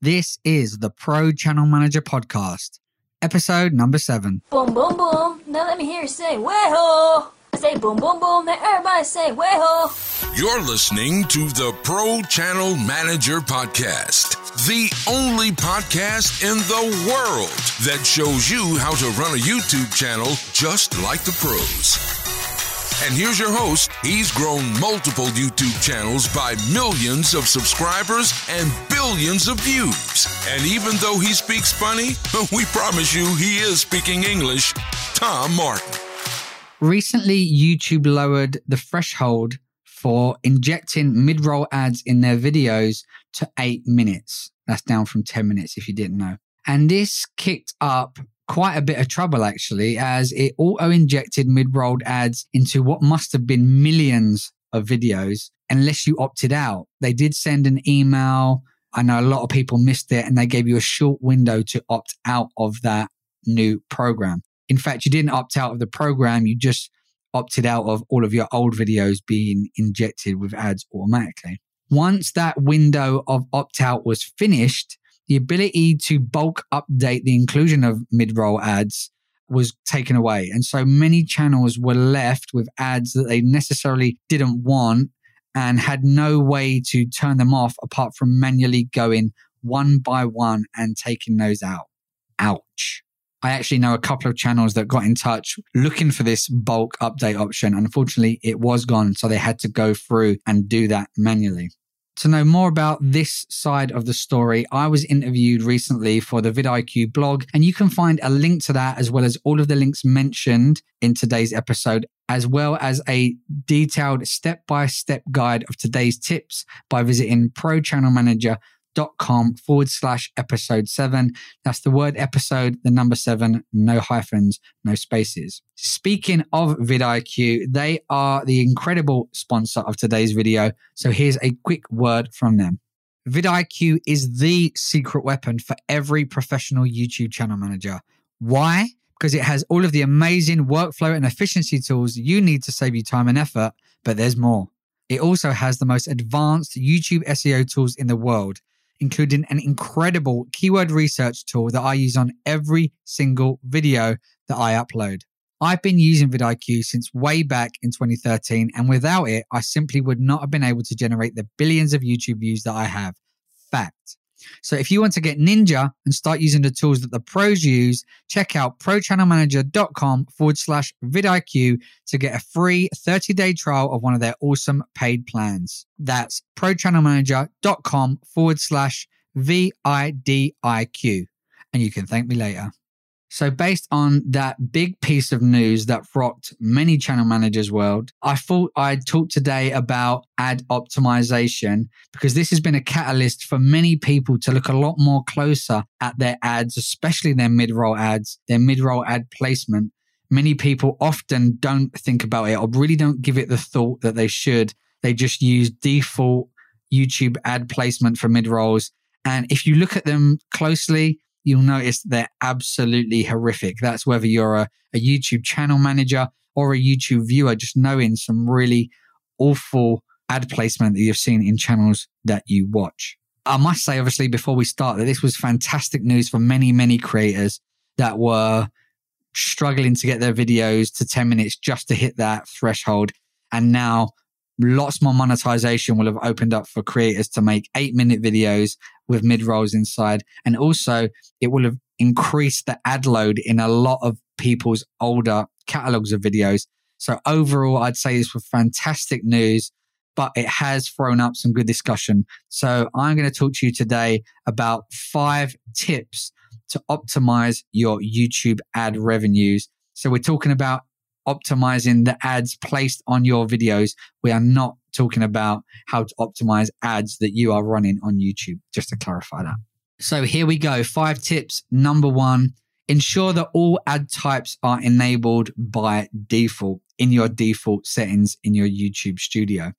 This is the Pro Channel Manager Podcast, episode number seven. Boom, boom, boom. Now let me hear you say, way-ho. Say boom, boom, boom. Now everybody say, way-ho. You're listening to the Pro Channel Manager Podcast, the only podcast in the world that shows you how to run a YouTube channel just like the pros. And here's your host. He's grown multiple YouTube channels by millions of subscribers and billions of views. And even though he speaks funny, we promise you he is speaking English. Tom Martin. Recently, YouTube lowered the threshold for injecting mid roll ads in their videos to eight minutes. That's down from 10 minutes if you didn't know. And this kicked up quite a bit of trouble actually, as it auto injected mid rolled ads into what must have been millions of videos unless you opted out. They did send an email. I know a lot of people missed it and they gave you a short window to opt out of that new program. In fact, you didn't opt out of the program, you just opted out of all of your old videos being injected with ads automatically. Once that window of opt out was finished, the ability to bulk update the inclusion of mid roll ads was taken away. And so many channels were left with ads that they necessarily didn't want and had no way to turn them off apart from manually going one by one and taking those out. Ouch. I actually know a couple of channels that got in touch looking for this bulk update option. Unfortunately, it was gone. So they had to go through and do that manually to know more about this side of the story, I was interviewed recently for the vidIQ blog, and you can find a link to that as well as all of the links mentioned in today's episode, as well as a detailed step by step guide of today's tips by visiting Pro Channel Manager dot com forward slash episode seven. That's the word episode, the number seven, no hyphens, no spaces. Speaking of vidIQ, they are the incredible sponsor of today's video. So here's a quick word from them. vidIQ is the secret weapon for every professional YouTube channel manager. Why? Because it has all of the amazing workflow and efficiency tools you need to save you time and effort, but there's more. It also has the most advanced YouTube SEO tools in the world including an incredible keyword research tool that I use on every single video that I upload. I've been using vidIQ since way back in 2013, and without it, I simply would not have been able to generate the billions of YouTube views that I have. Fact. So if you want to get ninja and start using the tools that the pros use, check out prochannelmanager.com forward slash vidIQ to get a free 30 day trial of one of their awesome paid plans. That's prochannelmanager.com forward slash VIDIQ. And you can thank me later. So, based on that big piece of news that rocked many channel managers' world, I thought I'd talk today about ad optimization because this has been a catalyst for many people to look a lot more closer at their ads, especially their mid roll ads, their mid roll ad placement. Many people often don't think about it or really don't give it the thought that they should. They just use default YouTube ad placement for mid rolls. And if you look at them closely, you'll notice they're absolutely horrific. That's whether you're a, a YouTube channel manager or a YouTube viewer, just knowing some really awful ad placement that you've seen in channels that you watch. I must say, obviously, before we start, that this was fantastic news for many, many creators that were struggling to get their videos to 10 minutes just to hit that threshold. And now lots more monetization will have opened up for creators to make eight minute videos with mid rolls inside. And also, it will have increased the ad load in a lot of people's older catalogs of videos. So, overall, I'd say this was fantastic news, but it has thrown up some good discussion. So, I'm going to talk to you today about five tips to optimize your YouTube ad revenues. So, we're talking about optimizing the ads placed on your videos. We are not talking about how to optimize ads that you are running on YouTube, just to clarify that. So here we go. Five tips. Number one, ensure that all ad types are enabled by default in your default settings in your YouTube studio.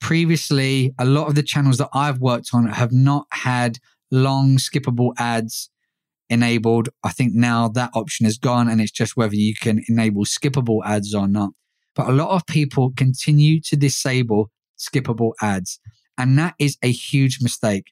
Previously, a lot of the channels that I've worked on have not had long skippable ads enabled. I think now that option is gone and it's just whether you can enable skippable ads or not. But a lot of people continue to disable skippable ads. And that is a huge mistake.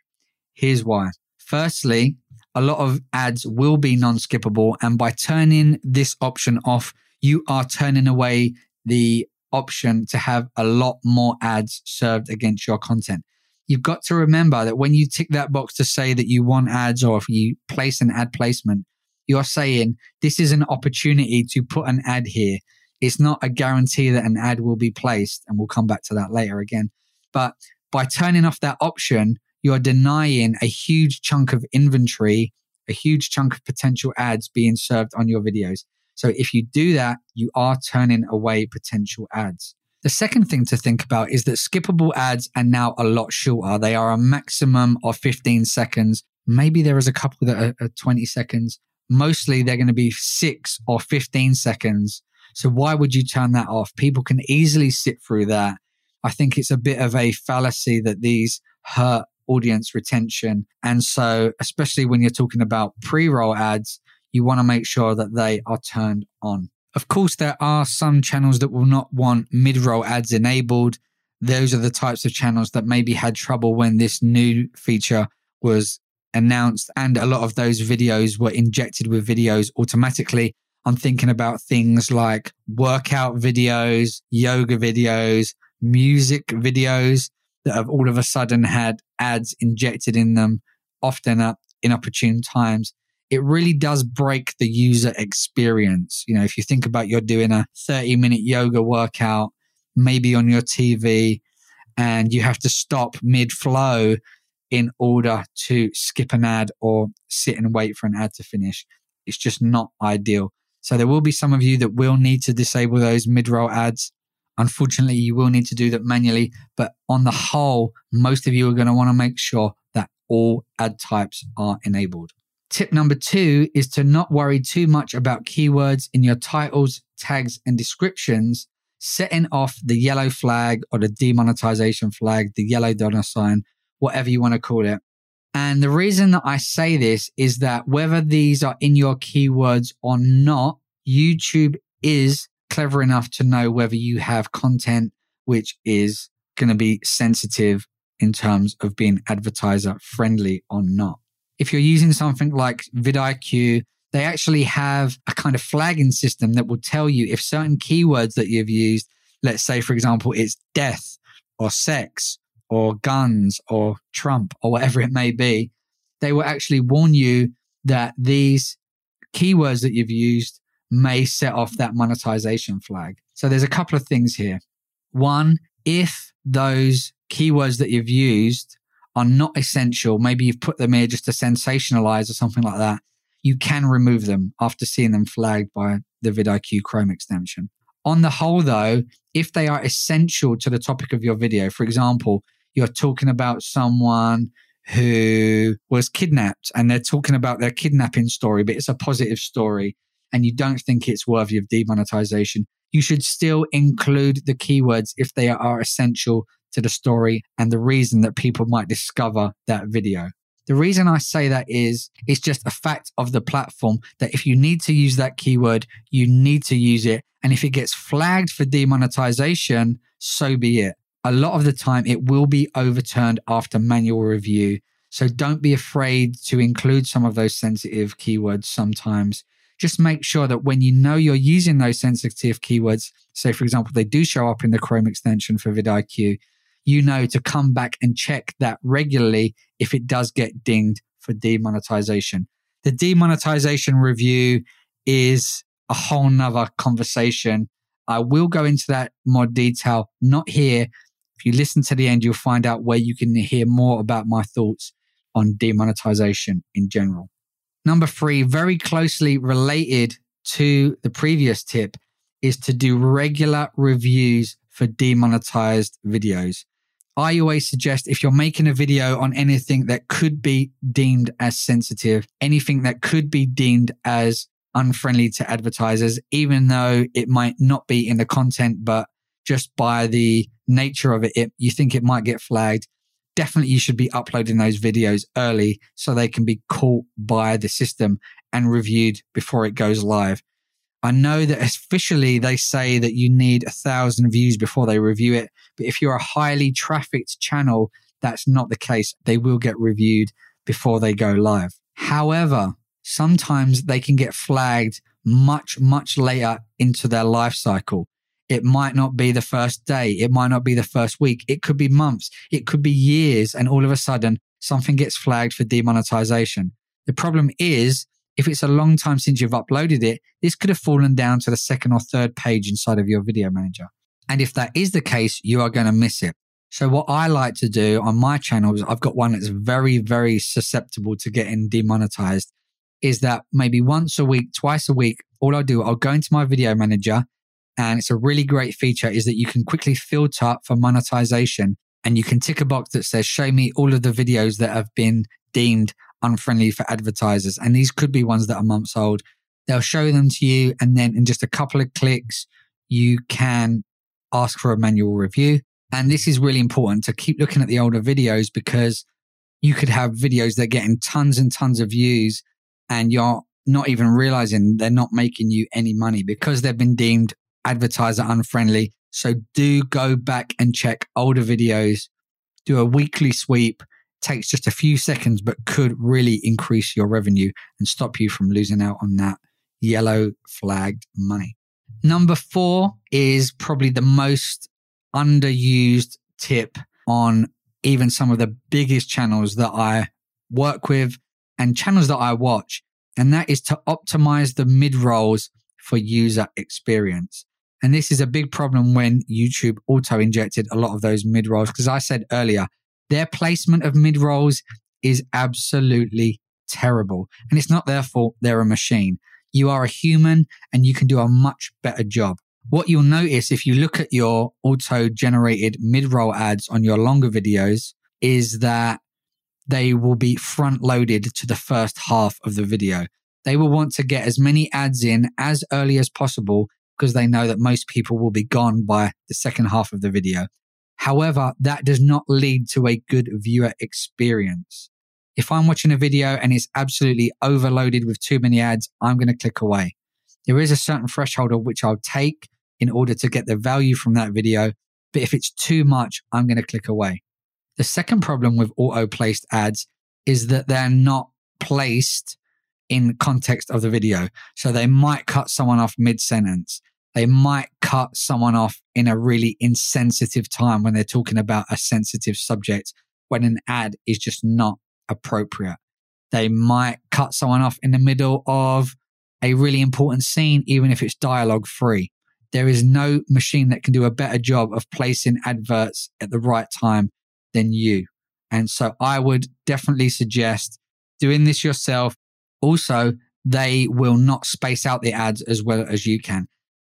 Here's why. Firstly, a lot of ads will be non skippable. And by turning this option off, you are turning away the option to have a lot more ads served against your content. You've got to remember that when you tick that box to say that you want ads or if you place an ad placement, you're saying this is an opportunity to put an ad here. It's not a guarantee that an ad will be placed. And we'll come back to that later again. But by turning off that option, you're denying a huge chunk of inventory, a huge chunk of potential ads being served on your videos. So if you do that, you are turning away potential ads. The second thing to think about is that skippable ads are now a lot shorter. They are a maximum of 15 seconds. Maybe there is a couple that are, are 20 seconds. Mostly they're going to be six or 15 seconds. So why would you turn that off? People can easily sit through that. I think it's a bit of a fallacy that these hurt audience retention. And so, especially when you're talking about pre roll ads, you want to make sure that they are turned on. Of course, there are some channels that will not want mid roll ads enabled. Those are the types of channels that maybe had trouble when this new feature was announced, and a lot of those videos were injected with videos automatically. I'm thinking about things like workout videos, yoga videos, music videos that have all of a sudden had ads injected in them, often at inopportune times. It really does break the user experience. You know, if you think about you're doing a 30 minute yoga workout, maybe on your TV, and you have to stop mid flow in order to skip an ad or sit and wait for an ad to finish. It's just not ideal. So there will be some of you that will need to disable those mid roll ads. Unfortunately, you will need to do that manually, but on the whole, most of you are going to want to make sure that all ad types are enabled. Tip number two is to not worry too much about keywords in your titles, tags, and descriptions, setting off the yellow flag or the demonetization flag, the yellow dollar sign, whatever you want to call it. And the reason that I say this is that whether these are in your keywords or not, YouTube is clever enough to know whether you have content which is going to be sensitive in terms of being advertiser friendly or not. If you're using something like vidIQ, they actually have a kind of flagging system that will tell you if certain keywords that you've used, let's say, for example, it's death or sex or guns or Trump or whatever it may be, they will actually warn you that these keywords that you've used may set off that monetization flag. So there's a couple of things here. One, if those keywords that you've used are not essential, maybe you've put them here just to sensationalize or something like that, you can remove them after seeing them flagged by the vidIQ Chrome extension. On the whole, though, if they are essential to the topic of your video, for example, you're talking about someone who was kidnapped and they're talking about their kidnapping story, but it's a positive story and you don't think it's worthy of demonetization, you should still include the keywords if they are essential to the story and the reason that people might discover that video. The reason I say that is it's just a fact of the platform that if you need to use that keyword, you need to use it. And if it gets flagged for demonetization, so be it. A lot of the time, it will be overturned after manual review. So don't be afraid to include some of those sensitive keywords sometimes just make sure that when you know you're using those sensitive keywords, say, for example, they do show up in the Chrome extension for vidIQ, you know to come back and check that regularly if it does get dinged for demonetization. The demonetization review is a whole nother conversation. I will go into that more detail, not here. If you listen to the end, you'll find out where you can hear more about my thoughts on demonetization in general. Number three, very closely related to the previous tip, is to do regular reviews for demonetized videos. I always suggest if you're making a video on anything that could be deemed as sensitive, anything that could be deemed as unfriendly to advertisers, even though it might not be in the content, but just by the nature of it, it you think it might get flagged definitely you should be uploading those videos early so they can be caught by the system and reviewed before it goes live. I know that officially they say that you need a thousand views before they review it, but if you're a highly trafficked channel, that's not the case. They will get reviewed before they go live. However, sometimes they can get flagged much, much later into their life cycle. It might not be the first day. It might not be the first week. It could be months. It could be years. And all of a sudden, something gets flagged for demonetization. The problem is, if it's a long time since you've uploaded it, this could have fallen down to the second or third page inside of your video manager. And if that is the case, you are going to miss it. So what I like to do on my channel is I've got one that's very, very susceptible to getting demonetized is that maybe once a week, twice a week, all I'll do, I'll go into my video manager and it's a really great feature is that you can quickly filter for monetization and you can tick a box that says, show me all of the videos that have been deemed unfriendly for advertisers. And these could be ones that are months old. They'll show them to you. And then in just a couple of clicks, you can ask for a manual review. And this is really important to keep looking at the older videos because you could have videos that are getting tons and tons of views and you're not even realizing they're not making you any money because they've been deemed advertiser unfriendly. So do go back and check older videos, do a weekly sweep, takes just a few seconds, but could really increase your revenue and stop you from losing out on that yellow flagged money. Number four is probably the most underused tip on even some of the biggest channels that I work with and channels that I watch. And that is to optimize the mid rolls for user experience. And this is a big problem when YouTube auto injected a lot of those mid rolls. Because I said earlier, their placement of mid rolls is absolutely terrible. And it's not their fault, they're a machine. You are a human and you can do a much better job. What you'll notice if you look at your auto generated mid roll ads on your longer videos is that they will be front loaded to the first half of the video. They will want to get as many ads in as early as possible because they know that most people will be gone by the second half of the video. However, that does not lead to a good viewer experience. If I'm watching a video and it's absolutely overloaded with too many ads, I'm going to click away. There is a certain threshold of which I'll take in order to get the value from that video. But if it's too much, I'm going to click away. The second problem with auto placed ads is that they're not placed in context of the video. So they might cut someone off mid sentence they might cut someone off in a really insensitive time when they're talking about a sensitive subject when an ad is just not appropriate. They might cut someone off in the middle of a really important scene, even if it's dialogue free. There is no machine that can do a better job of placing adverts at the right time than you. And so I would definitely suggest doing this yourself. Also, they will not space out the ads as well as you can.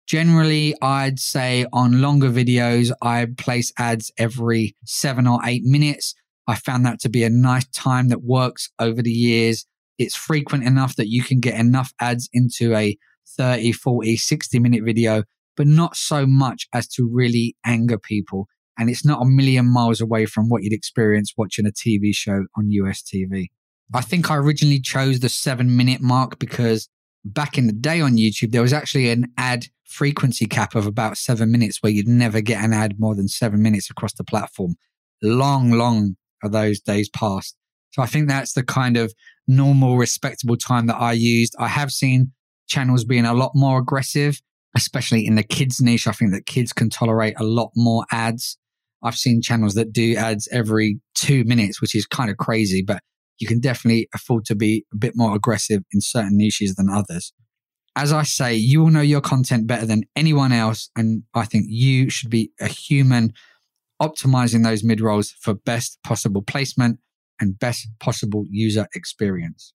Generally, I'd say on longer videos, I place ads every seven or eight minutes. I found that to be a nice time that works over the years. It's frequent enough that you can get enough ads into a 30, 40, 60 minute video, but not so much as to really anger people. And it's not a million miles away from what you'd experience watching a TV show on US TV. I think I originally chose the seven minute mark because back in the day on YouTube, there was actually an ad frequency cap of about seven minutes where you'd never get an ad more than seven minutes across the platform. Long, long are those days past. So I think that's the kind of normal, respectable time that I used. I have seen channels being a lot more aggressive, especially in the kids niche. I think that kids can tolerate a lot more ads. I've seen channels that do ads every two minutes, which is kind of crazy, but you can definitely afford to be a bit more aggressive in certain niches than others. As I say, you will know your content better than anyone else. And I think you should be a human optimizing those mid rolls for best possible placement and best possible user experience.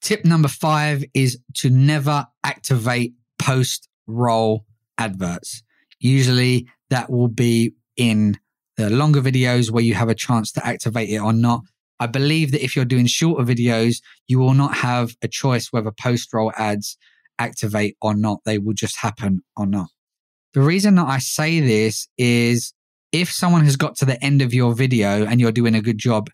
Tip number five is to never activate post roll adverts. Usually that will be in the longer videos where you have a chance to activate it or not. I believe that if you're doing shorter videos, you will not have a choice whether post roll ads activate or not. They will just happen or not. The reason that I say this is if someone has got to the end of your video and you're doing a good job,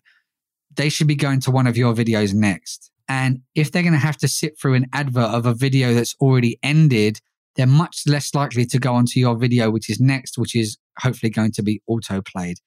they should be going to one of your videos next. And if they're going to have to sit through an advert of a video that's already ended, they're much less likely to go onto your video, which is next, which is hopefully going to be auto played.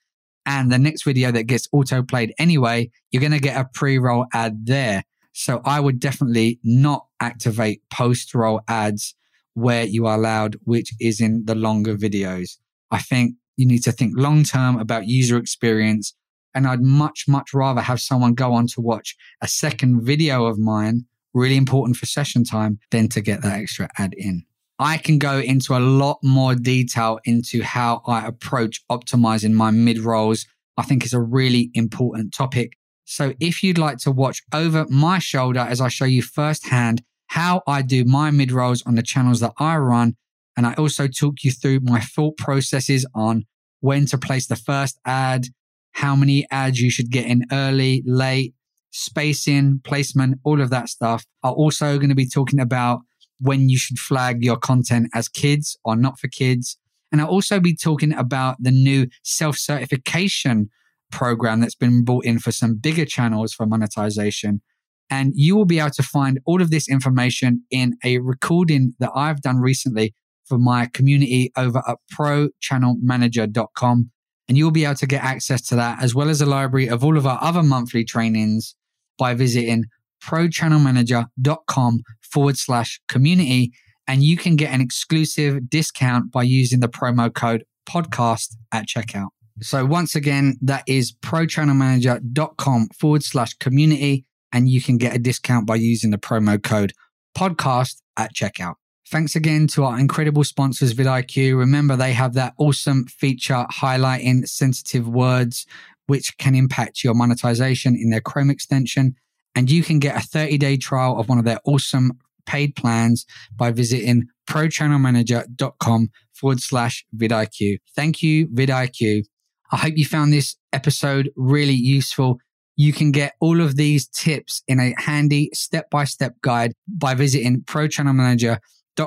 and the next video that gets auto played anyway, you're going to get a pre roll ad there. So I would definitely not activate post roll ads where you are allowed, which is in the longer videos. I think you need to think long term about user experience. And I'd much, much rather have someone go on to watch a second video of mine, really important for session time, than to get that extra ad in. I can go into a lot more detail into how I approach optimizing my mid rolls. I think it's a really important topic. So if you'd like to watch over my shoulder as I show you firsthand how I do my mid rolls on the channels that I run, and I also talk you through my thought processes on when to place the first ad, how many ads you should get in early, late, spacing, placement, all of that stuff. I'm also going to be talking about when you should flag your content as kids or not for kids. And I'll also be talking about the new self certification program that's been brought in for some bigger channels for monetization. And you will be able to find all of this information in a recording that I've done recently for my community over at prochannelmanager.com. And you'll be able to get access to that as well as a library of all of our other monthly trainings by visiting prochannelmanager.com forward slash community. And you can get an exclusive discount by using the promo code podcast at checkout. So once again, that is prochannelmanager.com forward slash community. And you can get a discount by using the promo code podcast at checkout. Thanks again to our incredible sponsors, vidIQ. Remember, they have that awesome feature highlighting sensitive words, which can impact your monetization in their Chrome extension. And you can get a 30 day trial of one of their awesome paid plans by visiting prochannelmanager.com forward slash vidIQ. Thank you, vidIQ. I hope you found this episode really useful. You can get all of these tips in a handy step by step guide by visiting prochannelmanager.com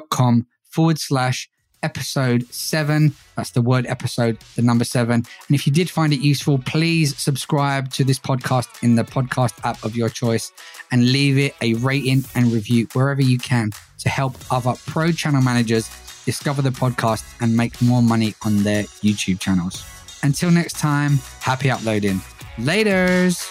com forward slash episode seven. That's the word episode, the number seven. And if you did find it useful, please subscribe to this podcast in the podcast app of your choice and leave it a rating and review wherever you can to help other pro channel managers discover the podcast and make more money on their YouTube channels. Until next time, happy uploading. Laters.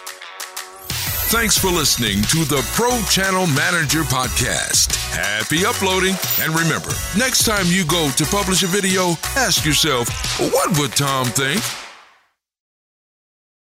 Thanks for listening to the Pro Channel Manager Podcast. Happy uploading. And remember, next time you go to publish a video, ask yourself, what would Tom think?